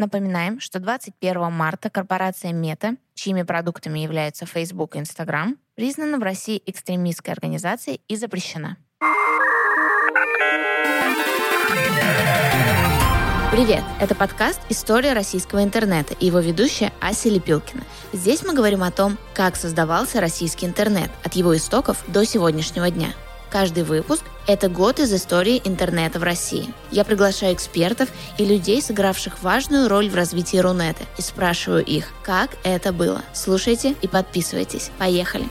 Напоминаем, что 21 марта корпорация Мета, чьими продуктами являются Facebook и Instagram, признана в России экстремистской организацией и запрещена. Привет! Это подкаст «История российского интернета» и его ведущая Ася Лепилкина. Здесь мы говорим о том, как создавался российский интернет от его истоков до сегодняшнего дня – Каждый выпуск – это год из истории интернета в России. Я приглашаю экспертов и людей, сыгравших важную роль в развитии Рунета, и спрашиваю их, как это было. Слушайте и подписывайтесь. Поехали!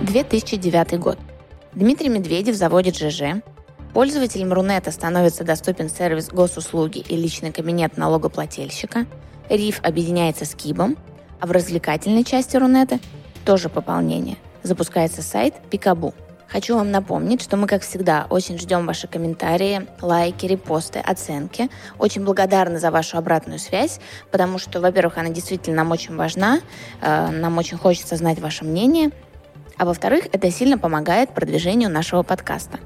«2009 год. Дмитрий Медведев заводит ЖЖ, Пользователям Рунета становится доступен сервис госуслуги и личный кабинет налогоплательщика, РИФ объединяется с КИБом, а в развлекательной части Рунета тоже пополнение. Запускается сайт Пикабу. Хочу вам напомнить, что мы, как всегда, очень ждем ваши комментарии, лайки, репосты, оценки. Очень благодарны за вашу обратную связь, потому что, во-первых, она действительно нам очень важна, э, нам очень хочется знать ваше мнение, а во-вторых, это сильно помогает продвижению нашего подкаста.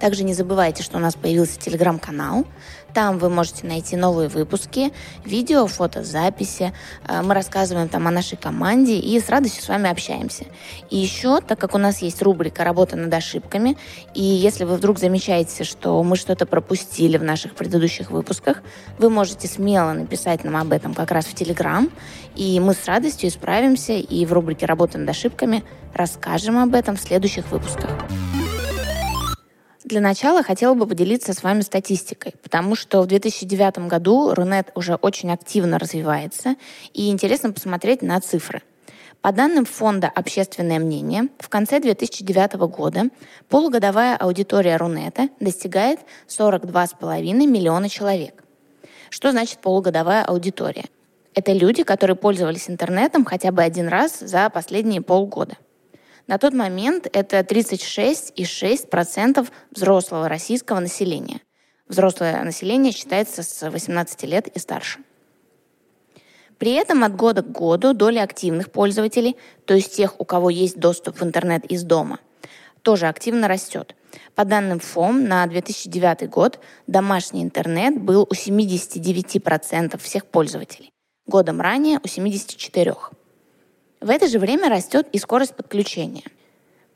Также не забывайте, что у нас появился телеграм-канал. Там вы можете найти новые выпуски, видео, фото, записи. Э, мы рассказываем там о нашей команде и с радостью с вами общаемся. И еще, так как у нас есть рубрика «Работа над ошибками», и если вы вдруг замечаете, что мы что-то пропустили в наших предыдущих выпусках, вы можете смело написать нам об этом как раз в Телеграм, и мы с радостью исправимся и в рубрике «Работа над ошибками» расскажем об этом в следующих выпусках. Для начала хотела бы поделиться с вами статистикой, потому что в 2009 году Рунет уже очень активно развивается, и интересно посмотреть на цифры. По данным фонда «Общественное мнение», в конце 2009 года полугодовая аудитория Рунета достигает 42,5 миллиона человек. Что значит полугодовая аудитория? Это люди, которые пользовались интернетом хотя бы один раз за последние полгода – на тот момент это 36,6% взрослого российского населения. Взрослое население считается с 18 лет и старше. При этом от года к году доля активных пользователей, то есть тех, у кого есть доступ в интернет из дома, тоже активно растет. По данным ФОМ, на 2009 год домашний интернет был у 79% всех пользователей. Годом ранее у 74%. В это же время растет и скорость подключения.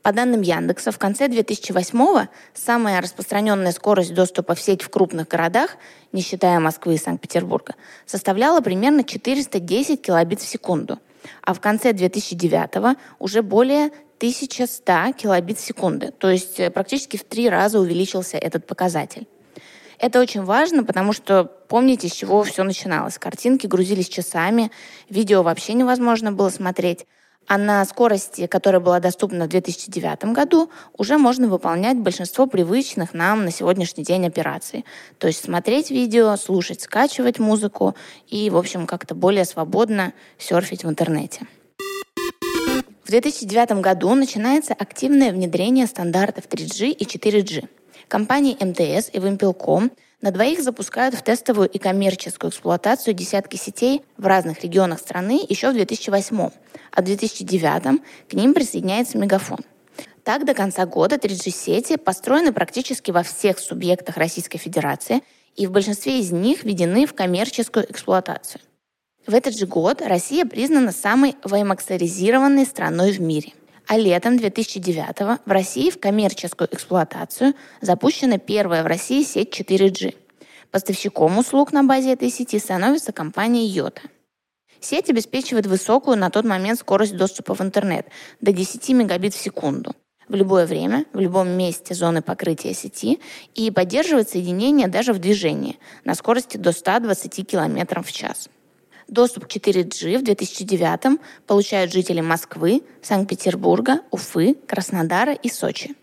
По данным Яндекса, в конце 2008-го самая распространенная скорость доступа в сеть в крупных городах, не считая Москвы и Санкт-Петербурга, составляла примерно 410 килобит в секунду, а в конце 2009-го уже более 1100 килобит в секунду, то есть э, практически в три раза увеличился этот показатель. Это очень важно, потому что помните, с чего все начиналось. Картинки грузились часами, видео вообще невозможно было смотреть. А на скорости, которая была доступна в 2009 году, уже можно выполнять большинство привычных нам на сегодняшний день операций. То есть смотреть видео, слушать, скачивать музыку и, в общем, как-то более свободно серфить в интернете. В 2009 году начинается активное внедрение стандартов 3G и 4G. Компании МТС и Вимпелком на двоих запускают в тестовую и коммерческую эксплуатацию десятки сетей в разных регионах страны еще в 2008 а в 2009 к ним присоединяется Мегафон. Так, до конца года 3G-сети построены практически во всех субъектах Российской Федерации, и в большинстве из них введены в коммерческую эксплуатацию. В этот же год Россия признана самой ваймаксаризированной страной в мире – а летом 2009 в России в коммерческую эксплуатацию запущена первая в России сеть 4G. Поставщиком услуг на базе этой сети становится компания Йота. Сеть обеспечивает высокую на тот момент скорость доступа в интернет до 10 мегабит в секунду в любое время, в любом месте зоны покрытия сети и поддерживает соединение даже в движении на скорости до 120 км в час. Доступ к 4G в 2009 получают жители Москвы, Санкт-Петербурга, Уфы, Краснодара и Сочи.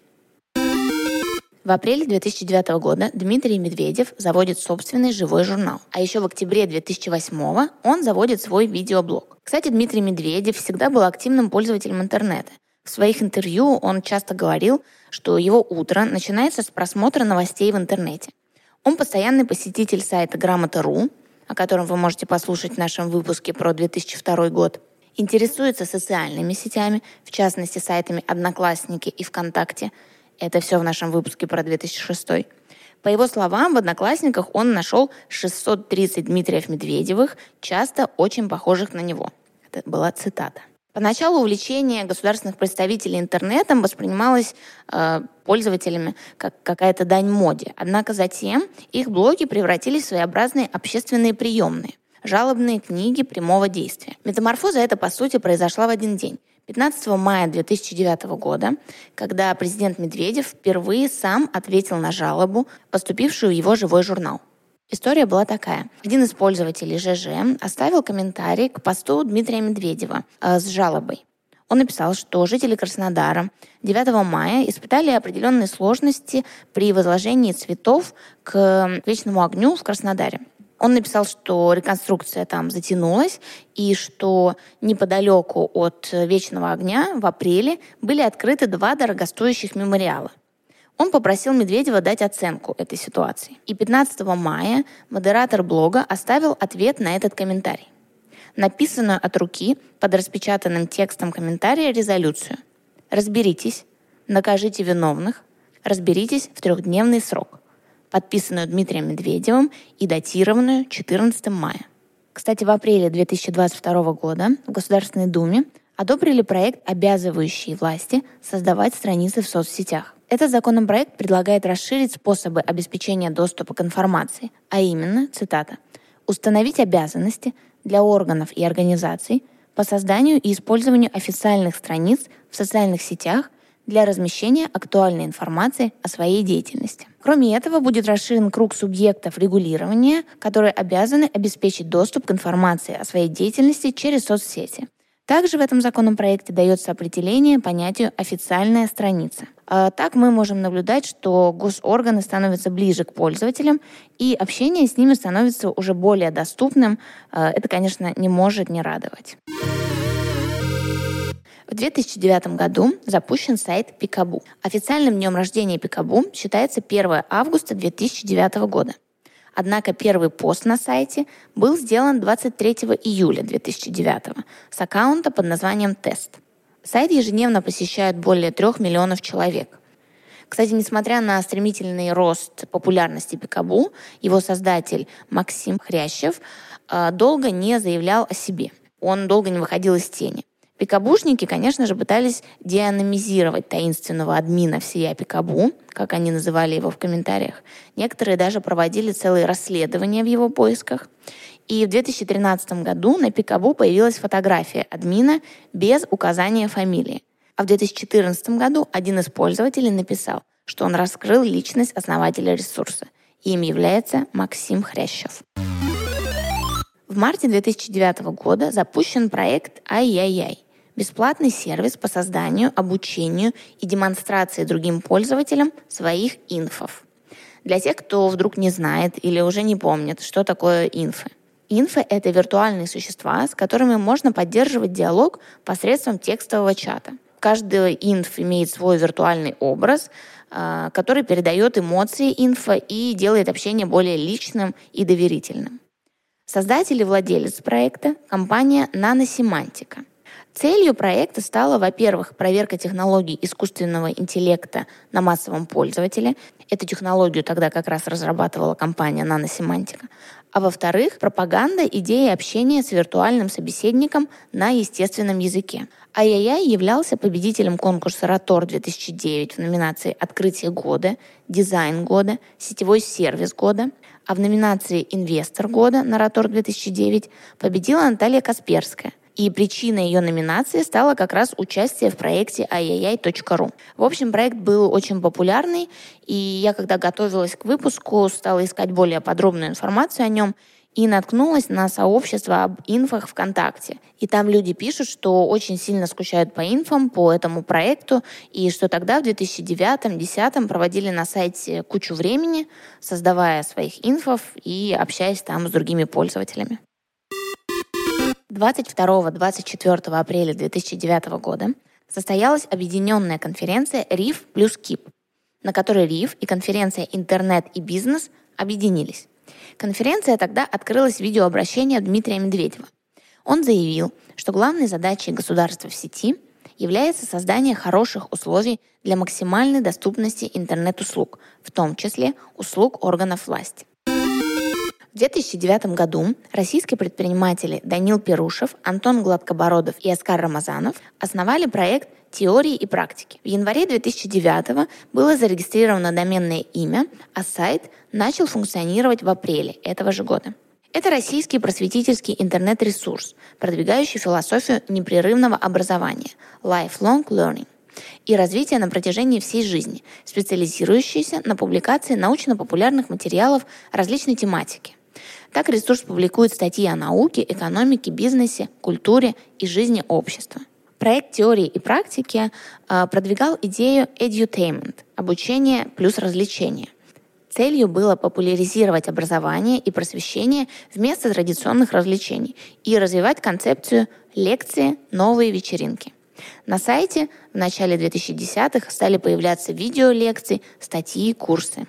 В апреле 2009 года Дмитрий Медведев заводит собственный живой журнал. А еще в октябре 2008 он заводит свой видеоблог. Кстати, Дмитрий Медведев всегда был активным пользователем интернета. В своих интервью он часто говорил, что его утро начинается с просмотра новостей в интернете. Он постоянный посетитель сайта Грамота.ру, о котором вы можете послушать в нашем выпуске про 2002 год, интересуется социальными сетями, в частности сайтами Одноклассники и ВКонтакте, Это все в нашем выпуске про 2006. По его словам, в «Одноклассниках» он нашел 630 Дмитриев Медведевых, часто очень похожих на него. Это была цитата. Поначалу увлечение государственных представителей интернетом воспринималось э, пользователями как какая-то дань моде. Однако затем их блоги превратились в своеобразные общественные приемные, жалобные книги прямого действия. Метаморфоза эта, по сути, произошла в один день. 15 мая 2009 года, когда президент Медведев впервые сам ответил на жалобу, поступившую в его живой журнал. История была такая. Один из пользователей ЖЖ оставил комментарий к посту Дмитрия Медведева э, с жалобой. Он написал, что жители Краснодара 9 мая испытали определенные сложности при возложении цветов к вечному огню в Краснодаре. Он написал, что реконструкция там затянулась и что неподалеку от вечного огня в апреле были открыты два дорогостоящих мемориала. Он попросил Медведева дать оценку этой ситуации. И 15 мая модератор блога оставил ответ на этот комментарий. Написанную от руки под распечатанным текстом комментария резолюцию. Разберитесь, накажите виновных, разберитесь в трехдневный срок. Подписанную Дмитрием Медведевым и датированную 14 мая. Кстати, в апреле 2022 года в Государственной Думе одобрили проект, обязывающий власти создавать страницы в соцсетях. Этот законопроект предлагает расширить способы обеспечения доступа к информации, а именно, цитата, «установить обязанности для органов и организаций по созданию и использованию официальных страниц в социальных сетях для размещения актуальной информации о своей деятельности. Кроме этого, будет расширен круг субъектов регулирования, которые обязаны обеспечить доступ к информации о своей деятельности через соцсети – также в этом законопроекте дается определение понятию «официальная страница». А так мы можем наблюдать, что госорганы становятся ближе к пользователям, и общение с ними становится уже более доступным. А, это, конечно, не может не радовать. В 2009 году запущен сайт Пикабу. Официальным днем рождения Пикабу считается 1 августа 2009 года. Однако первый пост на сайте был сделан 23 июля 2009 с аккаунта под названием «Тест». Сайт ежедневно посещают более трех миллионов человек. Кстати, несмотря на стремительный рост популярности Пикабу, его создатель Максим Хрящев э, долго не заявлял о себе. Он долго не выходил из тени. Пикабушники, конечно же, пытались деанонизировать таинственного админа всея Пикабу, как они называли его в комментариях. Некоторые даже проводили целые расследования в его поисках. И в 2013 году на Пикабу появилась фотография админа без указания фамилии. А в 2014 году один из пользователей написал, что он раскрыл личность основателя ресурса. Им является Максим Хрящев. В марте 2009 года запущен проект «Ай-яй-яй», бесплатный сервис по созданию, обучению и демонстрации другим пользователям своих инфов. Для тех, кто вдруг не знает или уже не помнит, что такое инфы. Инфы — это виртуальные существа, с которыми можно поддерживать диалог посредством текстового чата. Каждый инф имеет свой виртуальный образ, а, который передает эмоции инфа и делает общение более личным и доверительным. Создатель и владелец проекта — компания «Наносемантика». Целью проекта стала, во-первых, проверка технологий искусственного интеллекта на массовом пользователе. Эту технологию тогда как раз разрабатывала компания «Наносемантика». А во-вторых, пропаганда идеи общения с виртуальным собеседником на естественном языке. Ай-яй-яй являлся победителем конкурса «Ротор 2009» в номинации «Открытие года», «Дизайн года», «Сетевой сервис года», а в номинации «Инвестор года» на «Ротор 2009» победила Наталья Касперская, и причиной ее номинации стало как раз участие в проекте ай-яй-яй.ру. В общем, проект был очень популярный, и я, когда готовилась к выпуску, стала искать более подробную информацию о нем и наткнулась на сообщество об инфах ВКонтакте. И там люди пишут, что очень сильно скучают по инфам, по этому проекту, и что тогда в 2009-2010 проводили на сайте кучу времени, создавая своих инфов и общаясь там с другими пользователями. 22-24 апреля 2009 года состоялась объединенная конференция РИФ плюс КИП, на которой РИФ и конференция «Интернет и бизнес» объединились. Конференция тогда открылась видеообращение Дмитрия Медведева. Он заявил, что главной задачей государства в сети является создание хороших условий для максимальной доступности интернет-услуг, в том числе услуг органов власти. В 2009 году российские предприниматели Данил Перушев, Антон Гладкобородов и Оскар Рамазанов основали проект теории и практики. В январе 2009 было зарегистрировано доменное имя, а сайт начал функционировать в апреле этого же года. Это российский просветительский интернет-ресурс, продвигающий философию непрерывного образования – lifelong learning и развития на протяжении всей жизни, специализирующийся на публикации научно-популярных материалов различной тематики. Так ресурс публикует статьи о науке, экономике, бизнесе, культуре и жизни общества. Проект теории и практики э, продвигал идею edutainment – обучение плюс развлечение. Целью было популяризировать образование и просвещение вместо традиционных развлечений и развивать концепцию лекции «Новые вечеринки». На сайте в начале 2010-х стали появляться видеолекции, статьи и курсы.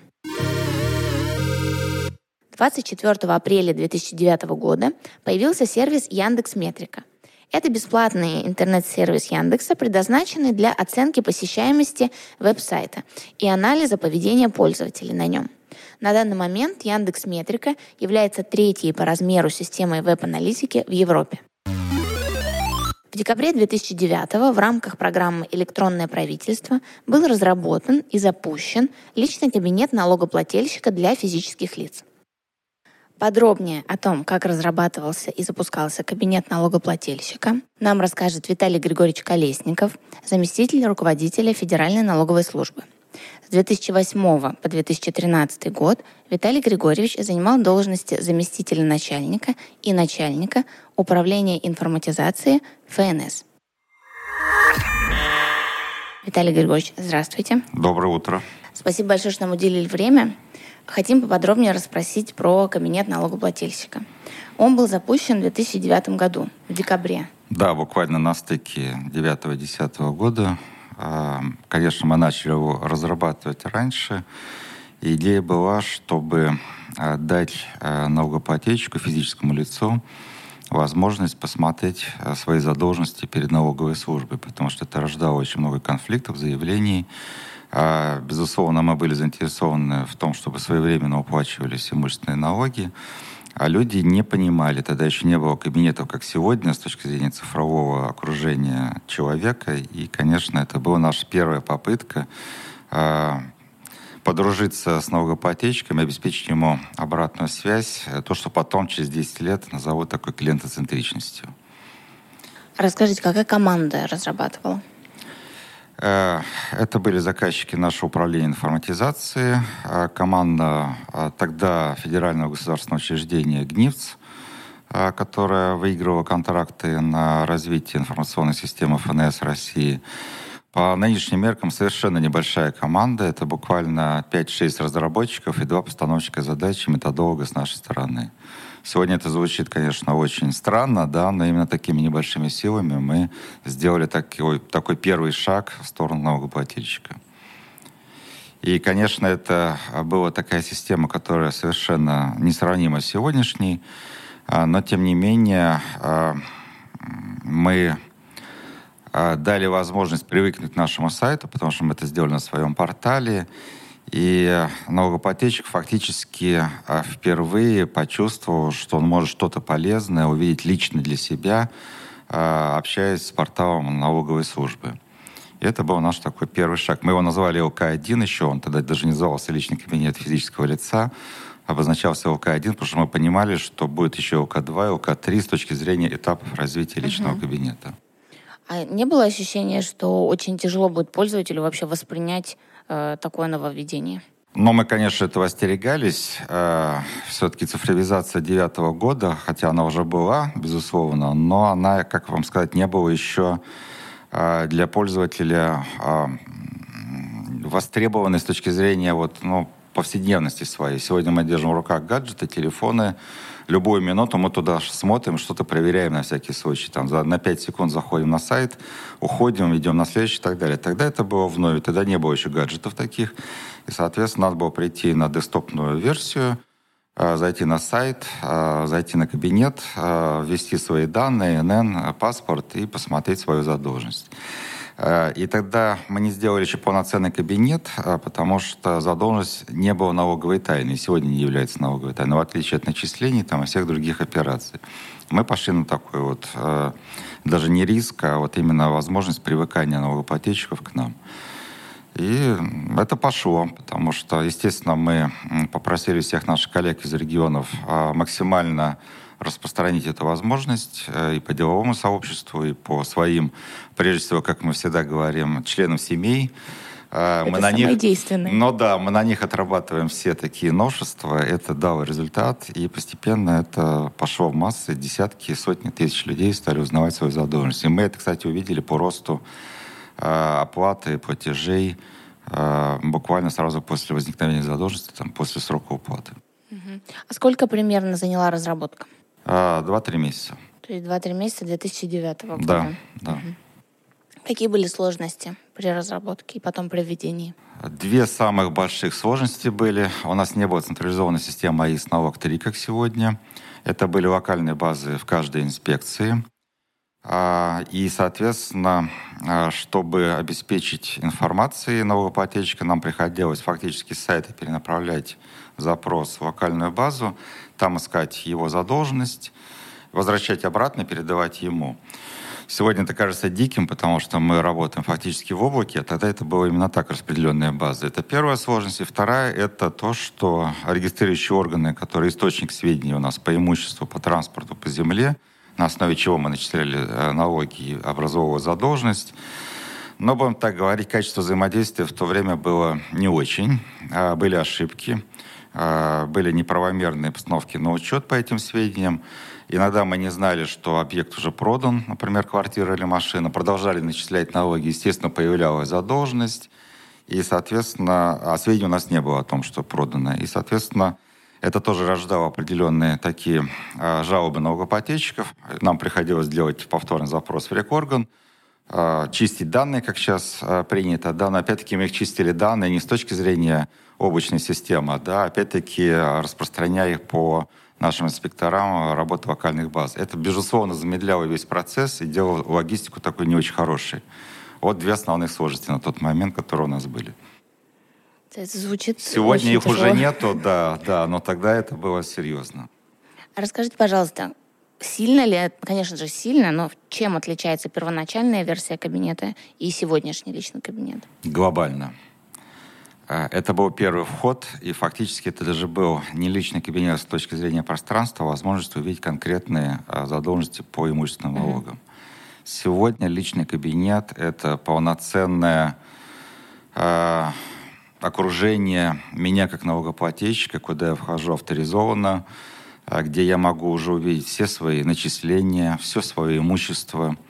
24 апреля 2009 года появился сервис Яндекс Метрика. Это бесплатный интернет-сервис Яндекса, предназначенный для оценки посещаемости веб-сайта и анализа поведения пользователей на нем. На данный момент Яндекс Метрика является третьей по размеру системой веб-аналитики в Европе. В декабре 2009 в рамках программы «Электронное правительство» был разработан и запущен личный кабинет налогоплательщика для физических лиц. Подробнее о том, как разрабатывался и запускался кабинет налогоплательщика, нам расскажет Виталий Григорьевич Колесников, заместитель руководителя Федеральной налоговой службы. С 2008 по 2013 год Виталий Григорьевич занимал должности заместителя начальника и начальника управления информатизации ФНС. Виталий Григорьевич, здравствуйте. Доброе утро. Спасибо большое, что нам уделили время. Хотим поподробнее расспросить про кабинет налогоплательщика. Он был запущен в 2009 году, в декабре. Да, буквально на стыке 9-10 года. А, конечно, мы начали его разрабатывать раньше. Идея была, чтобы а, дать а, налогоплательщику, физическому лицу, возможность посмотреть свои задолженности перед налоговой службой, потому что это рождало очень много конфликтов, заявлений, а, безусловно, мы были заинтересованы в том, чтобы своевременно уплачивались имущественные налоги. А люди не понимали, тогда еще не было кабинетов, как сегодня, с точки зрения цифрового окружения человека. И, конечно, это была наша первая попытка э, подружиться с налогоплательщиком и обеспечить ему обратную связь, то, что потом, через 10 лет, назовут такой клиентоцентричностью. Расскажите, какая команда разрабатывала? Э, это были заказчики нашего управления информатизации, э, команда э, тогда федерального государственного учреждения ГНИВЦ, которая выигрывала контракты на развитие информационной системы ФНС России. По нынешним меркам совершенно небольшая команда. Это буквально 5-6 разработчиков и два постановщика задач и методолога с нашей стороны. Сегодня это звучит, конечно, очень странно, да, но именно такими небольшими силами мы сделали такой, такой первый шаг в сторону налогоплательщика. И, конечно, это была такая система, которая совершенно несравнима с сегодняшней, а, но, тем не менее, а, мы а, дали возможность привыкнуть к нашему сайту, потому что мы это сделали на своем портале, и налогоплательщик фактически а, впервые почувствовал, что он может что-то полезное увидеть лично для себя, а, общаясь с порталом налоговой службы. И это был наш такой первый шаг. Мы его назвали ЛК-1 еще, он тогда даже не назывался личный кабинет физического лица, обозначался ЛК-1, потому что мы понимали, что будет еще ЛК-2, ЛК-3 с точки зрения этапов развития личного угу. кабинета. А не было ощущения, что очень тяжело будет пользователю вообще воспринять э, такое нововведение? Но мы, конечно, этого остерегались. Э, все-таки цифровизация девятого года, хотя она уже была, безусловно, но она, как вам сказать, не была еще э, для пользователя э, востребованной с точки зрения вот, ну, повседневности своей. Сегодня мы держим в руках гаджеты, телефоны, любую минуту мы туда смотрим, что-то проверяем на всякий случай. Там за, на 5 секунд заходим на сайт, уходим, идем на следующий и так далее. Тогда это было вновь, тогда не было еще гаджетов таких. И, соответственно, надо было прийти на десктопную версию, а, зайти на сайт, а, зайти на кабинет, а, ввести свои данные, НН, паспорт и посмотреть свою задолженность. Э, и тогда мы не сделали еще полноценный кабинет, э, потому что задолженность не была налоговой тайной. Сегодня не является налоговой тайной, в отличие от начислений там, и всех других операций. Мы пошли на такой вот, э, даже не риск, а вот именно возможность привыкания налогоплательщиков к нам. И это пошло, потому что, естественно, мы попросили всех наших коллег из регионов максимально распространить эту возможность и по деловому сообществу, и по своим, прежде всего, как мы всегда говорим, членам семей. Мы это на них, действенное. Ну да, мы на них отрабатываем все такие новшества. Это дало результат, и постепенно это пошло в массы. Десятки, сотни тысяч людей стали узнавать свою задолженность. И мы это, кстати, увидели по росту э, оплаты платежей буквально сразу после возникновения задолженности, там, после срока уплаты. А сколько примерно заняла разработка? А, два-три месяца. То есть два-три месяца 2009 года. Да, да. Угу. Какие были сложности при разработке и потом при введении? Две самых больших сложности были. У нас не было централизованной системы АИС налог 3, как сегодня. Это были локальные базы в каждой инспекции. А, и, соответственно, а, чтобы обеспечить информацией налогоплательщика, нам приходилось фактически с сайта перенаправлять запрос в локальную базу, там искать его задолженность, возвращать обратно, передавать ему. Сегодня это кажется диким, потому что мы работаем фактически в облаке, а тогда это было именно так, распределенная база. Это первая сложность. И вторая — это то, что регистрирующие органы, которые источник сведений у нас по имуществу, по транспорту, по земле, на основе чего мы начисляли э, налоги и образовывали задолженность, но, будем так говорить, качество взаимодействия в то время было не очень. А, были ошибки. А, были неправомерные постановки на учет по этим сведениям. Иногда мы не знали, что объект уже продан, например, квартира или машина. Продолжали начислять налоги. Естественно, появлялась задолженность. И, соответственно, а сведений у нас не было о том, что продано. И, соответственно, это тоже рождало определенные такие а, жалобы налогоплательщиков. Нам приходилось делать повторный запрос в рекорган, а, чистить данные, как сейчас а, принято. Да, но опять-таки мы их чистили данные не с точки зрения облачной системы, да, опять-таки распространяя их по нашим инспекторам работы локальных баз. Это, безусловно, замедляло весь процесс и делало логистику такой не очень хорошей. Вот две основных сложности на тот момент, которые у нас были. Это звучит Сегодня их тяжело. уже нету, да, да, но тогда это было серьезно. Расскажите, пожалуйста, сильно ли, конечно же, сильно, но чем отличается первоначальная версия кабинета и сегодняшний личный кабинет? Глобально. А, это был первый вход, и фактически это даже был не личный кабинет с точки зрения пространства, а возможность увидеть конкретные а, задолженности по имущественным налогам. Mm-hmm. Сегодня личный кабинет — это полноценное э, окружение меня как налогоплательщика, куда я вхожу авторизованно, где я могу уже увидеть все свои начисления, все свое имущество —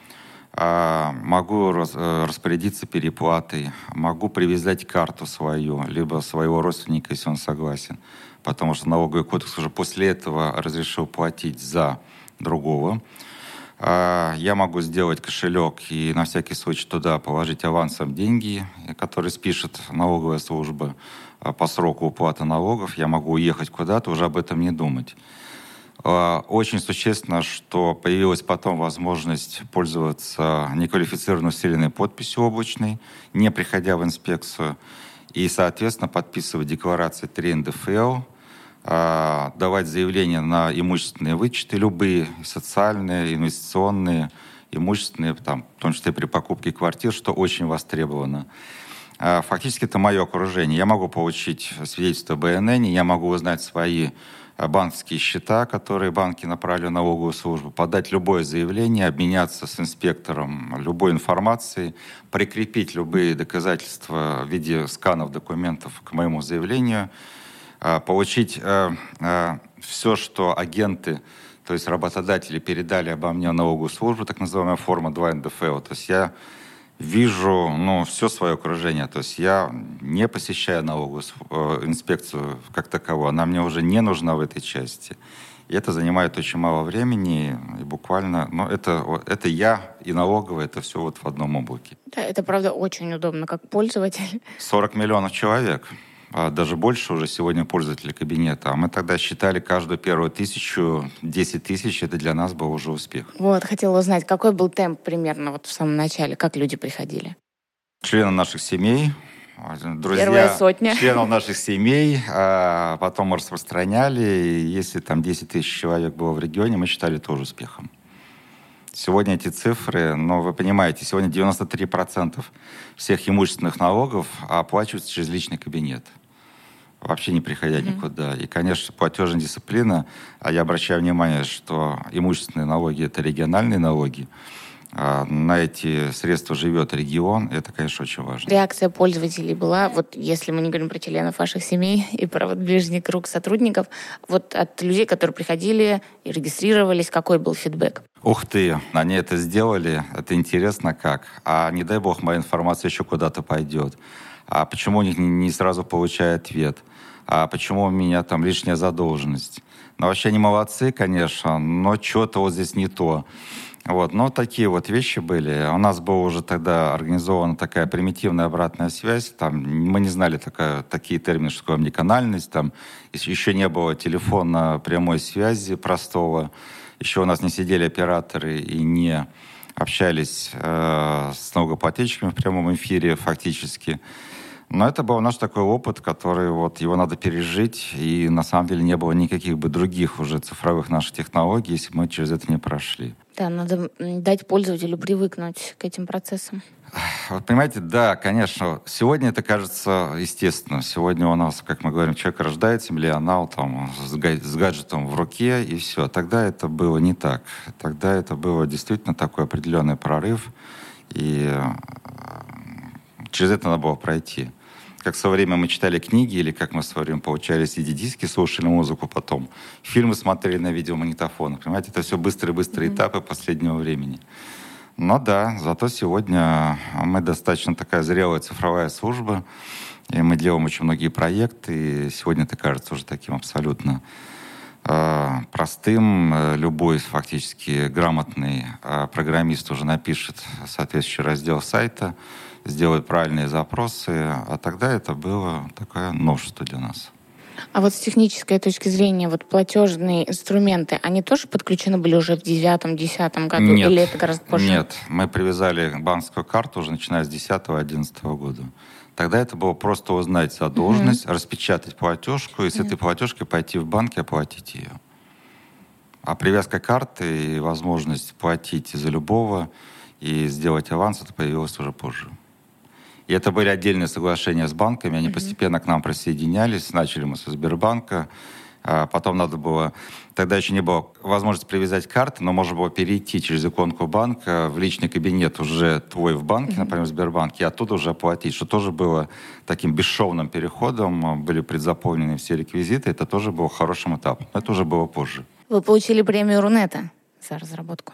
могу э, распорядиться переплатой, могу привязать карту свою, либо своего родственника, если он согласен, потому что налоговый кодекс уже после этого разрешил платить за другого. А, я могу сделать кошелек и на всякий случай туда положить авансом деньги, которые спишет налоговая служба а, по сроку уплаты налогов. Я могу уехать куда-то, уже об этом не думать. А, очень существенно, что появилась потом возможность пользоваться неквалифицированной усиленной подписью облачной, не приходя в инспекцию, и, соответственно, подписывать декларации 3 НДФЛ, а, давать заявления на имущественные вычеты, любые, социальные, инвестиционные, имущественные, там, в том числе при покупке квартир, что очень востребовано. А, фактически это мое окружение. Я могу получить свидетельство БНН, я могу узнать свои банковские счета, которые банки направили в налоговую службу, подать любое заявление, обменяться с инспектором любой информацией, прикрепить любые доказательства в виде сканов документов к моему заявлению, а, получить э, э, все, что агенты, то есть работодатели передали обо мне в налоговую службу, так называемая форма 2 НДФЛ. То есть я вижу ну, все свое окружение. То есть я не посещаю налоговую э, инспекцию как таковую. Она мне уже не нужна в этой части. И это занимает очень мало времени, и буквально, ну, это, это я и налоговая, это все вот в одном облаке. Да, это правда очень удобно, как пользователь. 40 миллионов человек. А даже больше уже сегодня пользователей кабинета. А мы тогда считали каждую первую тысячу, 10 тысяч, это для нас был уже успех. Вот, хотела узнать, какой был темп примерно вот в самом начале, как люди приходили? Члены наших семей, друзья, Первая сотня. членов наших семей, а потом распространяли. И если там 10 тысяч человек было в регионе, мы считали тоже успехом. Сегодня эти цифры, ну, вы понимаете, сегодня 93% всех имущественных налогов оплачиваются через личный кабинет вообще не приходя mm-hmm. никуда. И, конечно, платежная дисциплина, а я обращаю внимание, что имущественные налоги – это региональные налоги, а на эти средства живет регион, это, конечно, очень важно. Реакция пользователей была, вот если мы не говорим про членов ваших семей и про вот ближний круг сотрудников, вот от людей, которые приходили и регистрировались, какой был фидбэк? Ух ты, они это сделали, это интересно как. А не дай бог, моя информация еще куда-то пойдет. А почему у них не сразу получают ответ? А почему у меня там лишняя задолженность? Ну, вообще они молодцы, конечно, но что-то вот здесь не то. Вот, но такие вот вещи были. У нас была уже тогда организована такая примитивная обратная связь. Там, мы не знали такая, такие термины, что такое омниканальность. Там еще не было телефона прямой связи простого. Еще у нас не сидели операторы и не общались э, с налогоплательщиками в прямом эфире фактически. Но это был наш такой опыт, который вот его надо пережить, и на самом деле не было никаких бы других уже цифровых наших технологий, если мы через это не прошли. Да, надо дать пользователю привыкнуть к этим процессам. Вот понимаете, да, конечно. Сегодня это кажется естественно. Сегодня у нас, как мы говорим, человек рождается, миллионал там, с, гаджетом в руке, и все. Тогда это было не так. Тогда это было действительно такой определенный прорыв, и э, через это надо было пройти как в свое время мы читали книги, или как мы в свое время получали CD-диски, слушали музыку потом, фильмы смотрели на видеомагнитофонах. Понимаете, это все быстрые-быстрые mm-hmm. этапы последнего времени. Но да, зато сегодня мы достаточно такая зрелая цифровая служба, и мы делаем очень многие проекты, и сегодня это кажется уже таким абсолютно простым. Любой фактически грамотный э, программист уже напишет соответствующий раздел сайта, сделать правильные запросы, а тогда это было такое новшество для нас. А вот с технической точки зрения, вот платежные инструменты, они тоже подключены были уже в девятом, десятом году? Нет, или это гораздо позже? Нет, мы привязали банковскую карту уже начиная с 10-11 года. Тогда это было просто узнать задолженность, mm-hmm. распечатать платежку и с этой платежкой пойти в банк и оплатить ее. А привязка карты и возможность платить за любого и сделать аванс, это появилось уже позже. И это были отдельные соглашения с банками, они mm-hmm. постепенно к нам присоединялись. Начали мы со Сбербанка, потом надо было... Тогда еще не было возможности привязать карты, но можно было перейти через иконку банка в личный кабинет уже твой в банке, например, в Сбербанке, и оттуда уже оплатить, что тоже было таким бесшовным переходом. Были предзаполнены все реквизиты, это тоже было хорошим этапом. Это уже было позже. Вы получили премию Рунета за разработку?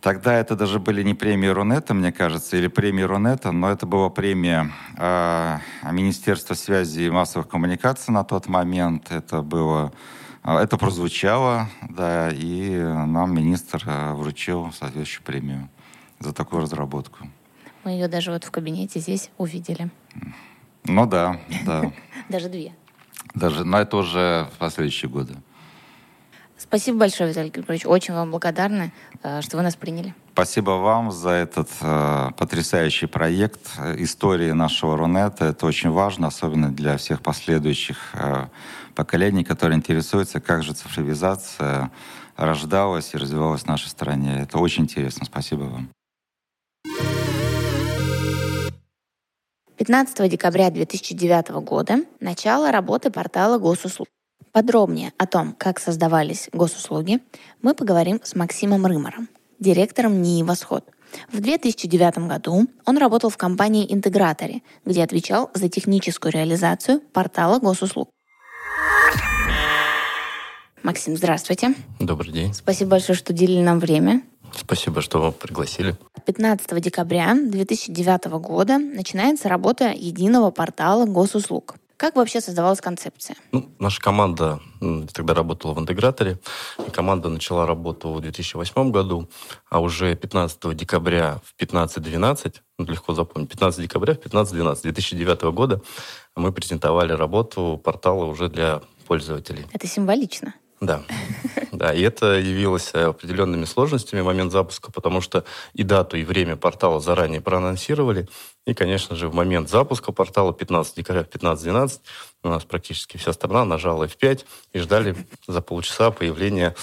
Тогда это даже были не премии Рунета, мне кажется, или премии Рунета, но это была премия э, Министерства связи и массовых коммуникаций на тот момент. Это было, э, это прозвучало, да, и нам министр вручил соответствующую премию за такую разработку. Мы ее даже вот в кабинете здесь увидели. Ну да, да. Даже две. Даже, но это уже в последующие годы. Спасибо большое, Виталий Григорьевич. Очень вам благодарны, э, что вы нас приняли. Спасибо вам за этот э, потрясающий проект. Истории нашего Рунета. Это очень важно, особенно для всех последующих э, поколений, которые интересуются, как же цифровизация рождалась и развивалась в нашей стране. Это очень интересно. Спасибо вам. 15 декабря 2009 года начало работы портала госуслуг. Подробнее о том, как создавались госуслуги, мы поговорим с Максимом Рымором, директором НИИ «Восход». В 2009 году он работал в компании «Интеграторе», где отвечал за техническую реализацию портала госуслуг. Максим, здравствуйте. Добрый день. Спасибо большое, что уделили нам время. Спасибо, что пригласили. 15 декабря 2009 года начинается работа единого портала госуслуг. Как вообще создавалась концепция? Ну, наша команда тогда работала в интеграторе. И команда начала работу в 2008 году, а уже 15 декабря в 15.12, ну, легко запомнить, 15 декабря в 15.12 2009 года мы презентовали работу портала уже для пользователей. Это символично. Да. Да, и это явилось определенными сложностями в момент запуска, потому что и дату, и время портала заранее проанонсировали. И, конечно же, в момент запуска портала 15 декабря в 15.12 у нас практически вся страна нажала F5 и ждали за полчаса появления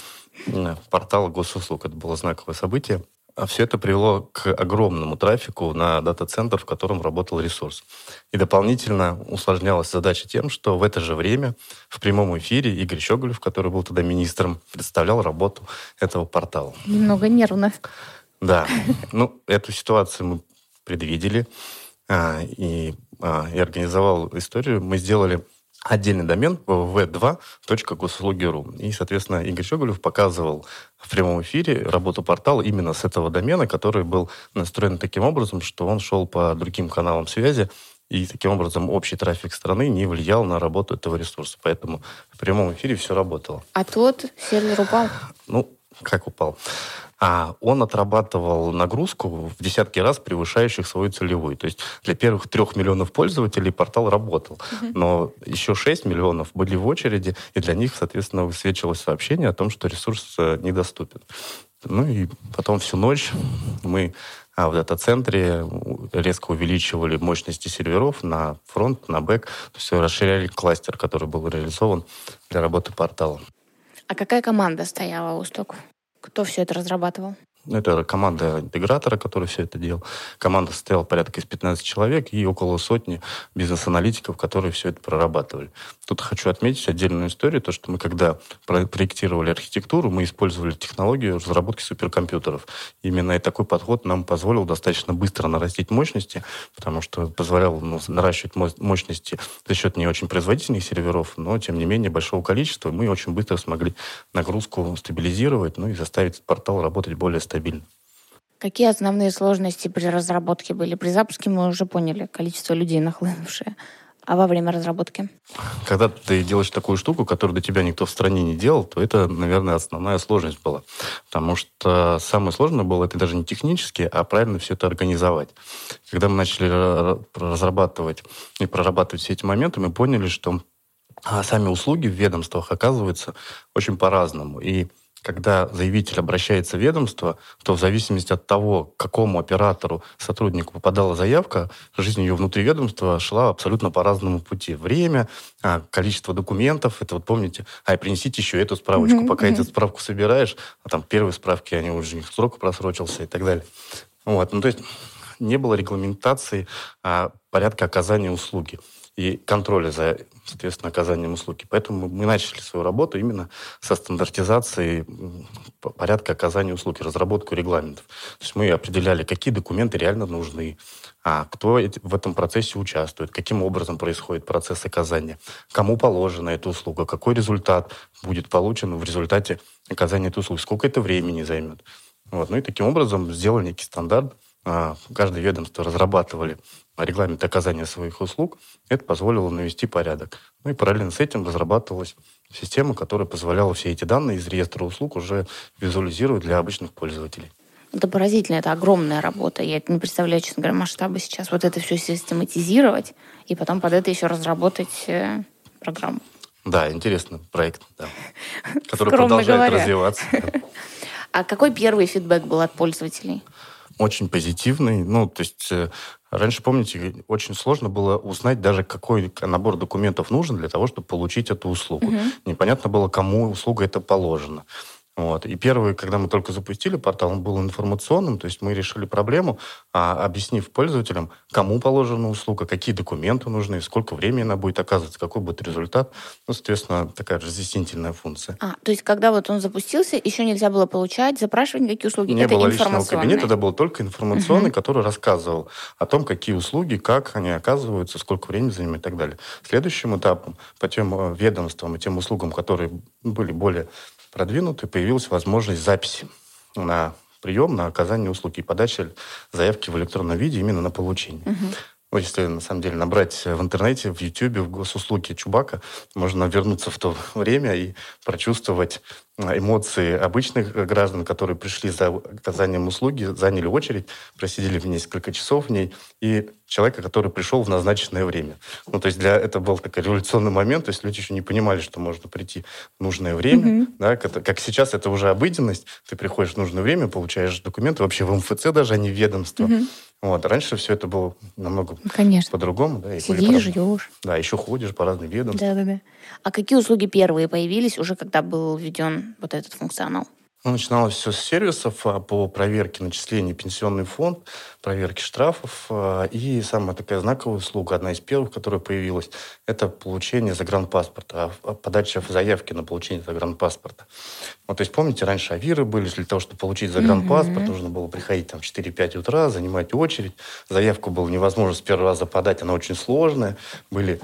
портала госуслуг. Это было знаковое событие. А все это привело к огромному трафику на дата-центр, в котором работал ресурс. И дополнительно усложнялась задача тем, что в это же время в прямом эфире Игорь Щеголев, который был тогда министром, представлял работу этого портала. Немного нервно. Да. Ну, эту ситуацию мы предвидели а, и, а, и организовал историю. Мы сделали отдельный домен www2.госуслуги.ру. И, соответственно, Игорь Щеголев показывал в прямом эфире работу портала именно с этого домена, который был настроен таким образом, что он шел по другим каналам связи, и таким образом общий трафик страны не влиял на работу этого ресурса. Поэтому в прямом эфире все работало. А тот сервер упал? Ну, как упал? А он отрабатывал нагрузку в десятки раз превышающих свою целевую. То есть для первых трех миллионов пользователей портал работал, но еще 6 миллионов были в очереди, и для них, соответственно, высвечивалось сообщение о том, что ресурс э, недоступен. Ну и потом всю ночь мы а в дата-центре резко увеличивали мощности серверов на фронт, на бэк, то есть расширяли кластер, который был реализован для работы портала. А какая команда стояла у стоков? Кто все это разрабатывал? Это команда интегратора, который все это делал. Команда состояла порядка из 15 человек и около сотни бизнес-аналитиков, которые все это прорабатывали. Тут хочу отметить отдельную историю, то, что мы когда проектировали архитектуру, мы использовали технологию разработки суперкомпьютеров. Именно такой подход нам позволил достаточно быстро нарастить мощности, потому что позволял ну, наращивать мощности за счет не очень производительных серверов, но, тем не менее, большого количества. Мы очень быстро смогли нагрузку стабилизировать, ну и заставить портал работать более стабильно стабильно. Какие основные сложности при разработке были? При запуске мы уже поняли количество людей, нахлынувшее. А во время разработки? Когда ты делаешь такую штуку, которую до тебя никто в стране не делал, то это, наверное, основная сложность была. Потому что самое сложное было это даже не технически, а правильно все это организовать. Когда мы начали разрабатывать и прорабатывать все эти моменты, мы поняли, что а, сами услуги в ведомствах оказываются очень по-разному. И когда заявитель обращается в ведомство, то в зависимости от того, к какому оператору, сотруднику попадала заявка, жизнь ее внутри ведомства шла абсолютно по разному пути. Время, а, количество документов, это вот помните, ай, принесите еще эту справочку. Mm-hmm. Пока эту справку собираешь, а там первые справки, они уже, у них срок просрочился и так далее. Вот, ну то есть не было регламентации а, порядка оказания услуги и контроля за, соответственно, оказанием услуги. Поэтому мы начали свою работу именно со стандартизации порядка оказания услуги, разработку регламентов. То есть мы определяли, какие документы реально нужны, а кто в этом процессе участвует, каким образом происходит процесс оказания, кому положена эта услуга, какой результат будет получен в результате оказания этой услуги, сколько это времени займет. Вот. Ну и таким образом сделали некий стандарт, каждое ведомство разрабатывали регламент оказания своих услуг, это позволило навести порядок. Ну и параллельно с этим разрабатывалась система, которая позволяла все эти данные из реестра услуг уже визуализировать для обычных пользователей. Это поразительно, это огромная работа. Я не представляю, честно говоря, масштабы сейчас. Вот это все систематизировать и потом под это еще разработать э, программу. Да, интересный проект, да, который продолжает говоря. развиваться. А какой первый фидбэк был от пользователей? Очень позитивный. Ну, то есть э, Раньше, помните, очень сложно было узнать даже, какой набор документов нужен для того, чтобы получить эту услугу. Угу. Непонятно было, кому услуга это положена. Вот. И первый, когда мы только запустили портал, он был информационным, то есть мы решили проблему, а, объяснив пользователям, кому положена услуга, какие документы нужны, сколько времени она будет оказываться, какой будет результат. Ну, соответственно, такая разъяснительная функция. А, то есть когда вот он запустился, еще нельзя было получать, запрашивать никакие услуги? Не это было личного кабинета, это был только информационный, угу. который рассказывал о том, какие услуги, как они оказываются, сколько времени занимают и так далее. Следующим этапом по тем э, ведомствам и тем услугам, которые были более продвинуты, появилась возможность записи на прием, на оказание услуги и подачи заявки в электронном виде именно на получение. Угу. ну, если на самом деле набрать в интернете, в YouTube, в госуслуги Чубака, можно вернуться в то время и прочувствовать эмоции обычных граждан, которые пришли за оказанием услуги, заняли очередь, просидели в несколько часов в ней, и человека, который пришел в назначенное время. Ну, то есть для это был такой революционный момент, то есть люди еще не понимали, что можно прийти в нужное время, mm-hmm. да, как, как сейчас это уже обыденность, ты приходишь в нужное время, получаешь документы, вообще в МФЦ даже, а не в ведомство. Mm-hmm. Вот. Раньше все это было намного Конечно. по-другому. Да, Сидишь, ждешь. Да, еще ходишь по разным ведомствам. Да-да-да. А какие услуги первые появились уже, когда был введен вот этот функционал? Ну, начиналось все с сервисов а, по проверке начислений пенсионный фонд, проверки штрафов. А, и самая такая знаковая услуга, одна из первых, которая появилась, это получение загранпаспорта, а, подача заявки на получение загранпаспорта. Вот, то есть, помните, раньше авиры были, для того, чтобы получить загранпаспорт, mm-hmm. нужно было приходить там в 4-5 утра, занимать очередь. Заявку было невозможно с первого раза подать, она очень сложная. Были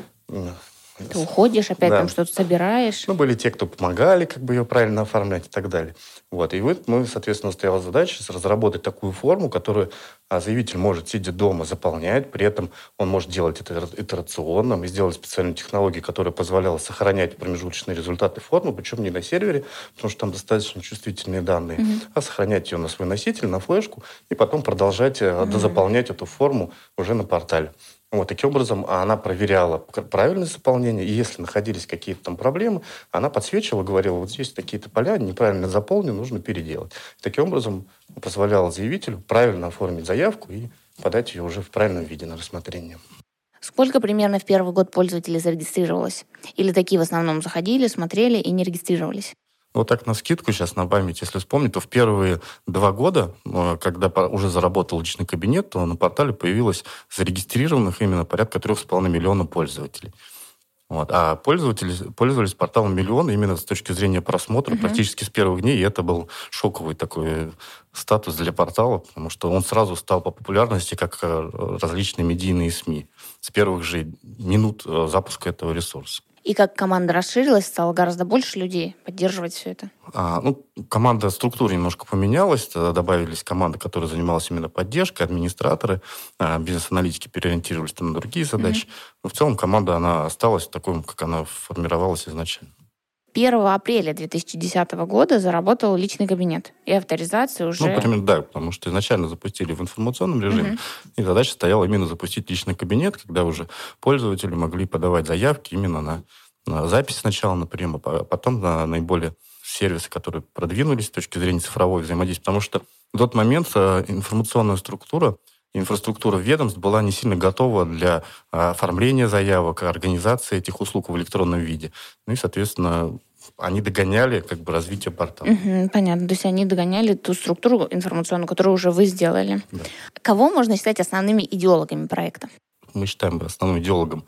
ты уходишь, опять да. там что-то собираешь. Ну, были те, кто помогали как бы ее правильно оформлять и так далее. Вот. И вот мы, соответственно, стояла задача разработать такую форму, которую а, заявитель может, сидя дома, заполнять. При этом он может делать это итерационно. Мы сделали специальную технологию, которая позволяла сохранять промежуточные результаты формы, причем не на сервере, потому что там достаточно чувствительные данные, mm-hmm. а сохранять ее на свой носитель, на флешку, и потом продолжать mm-hmm. дозаполнять эту форму уже на портале. Вот, таким образом, она проверяла правильное заполнение, и если находились какие-то там проблемы, она подсвечивала, говорила, вот здесь такие-то поля неправильно заполнены, нужно переделать. Таким образом, позволяла заявителю правильно оформить заявку и подать ее уже в правильном виде на рассмотрение. Сколько примерно в первый год пользователей зарегистрировалось? Или такие в основном заходили, смотрели и не регистрировались? Вот так на скидку сейчас на память, если вспомнить, то в первые два года, э, когда уже заработал личный кабинет, то на портале появилось зарегистрированных именно порядка 3,5 миллиона пользователей. Вот. А пользователи пользовались порталом миллион именно с точки зрения просмотра mm-hmm. практически с первых дней. И это был шоковый такой статус для портала, потому что он сразу стал по популярности, как э, различные медийные СМИ с первых же минут э, запуска этого ресурса. И как команда расширилась, стало гораздо больше людей поддерживать все это? А, ну, команда структура немножко поменялась. Тогда добавились команды, которые занималась именно поддержкой, администраторы, а, бизнес-аналитики переориентировались на другие задачи. Mm-hmm. Но в целом команда, она осталась такой, как она формировалась изначально. 1 апреля 2010 года заработал личный кабинет. И авторизация уже... Ну, примерно, да, потому что изначально запустили в информационном режиме, угу. и задача стояла именно запустить личный кабинет, когда уже пользователи могли подавать заявки именно на, на запись сначала, на прием, а потом на наиболее сервисы, которые продвинулись с точки зрения цифрового взаимодействия. Потому что в тот момент э, информационная структура инфраструктура ведомств была не сильно готова для а, оформления заявок, организации этих услуг в электронном виде. Ну и, соответственно, они догоняли как бы развитие портала. Угу, понятно. То есть они догоняли ту структуру информационную, которую уже вы сделали. Да. Кого можно считать основными идеологами проекта? Мы считаем основным идеологом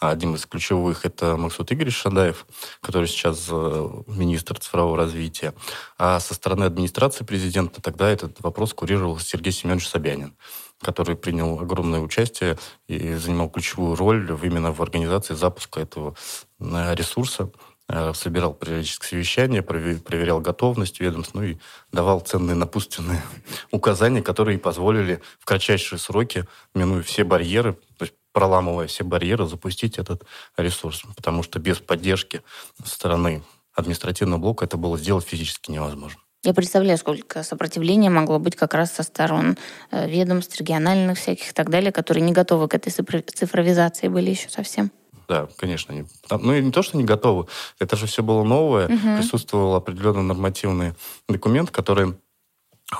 один из ключевых – это Максут Игоревич Шадаев, который сейчас э, министр цифрового развития. А со стороны администрации президента тогда этот вопрос курировал Сергей Семенович Собянин который принял огромное участие и занимал ключевую роль именно в организации запуска этого э, ресурса э, собирал периодические совещания, проверял готовность ведомств, ну и давал ценные напутственные указания, которые позволили в кратчайшие сроки, минуя все барьеры, то есть проламывая все барьеры, запустить этот ресурс. Потому что без поддержки со стороны административного блока это было сделать физически невозможно. Я представляю, сколько сопротивления могло быть как раз со сторон э, ведомств, региональных всяких и так далее, которые не готовы к этой цифровизации были еще совсем. Да, конечно. Они, ну, и не то, что не готовы. Это же все было новое. Угу. Присутствовал определенный нормативный документ, который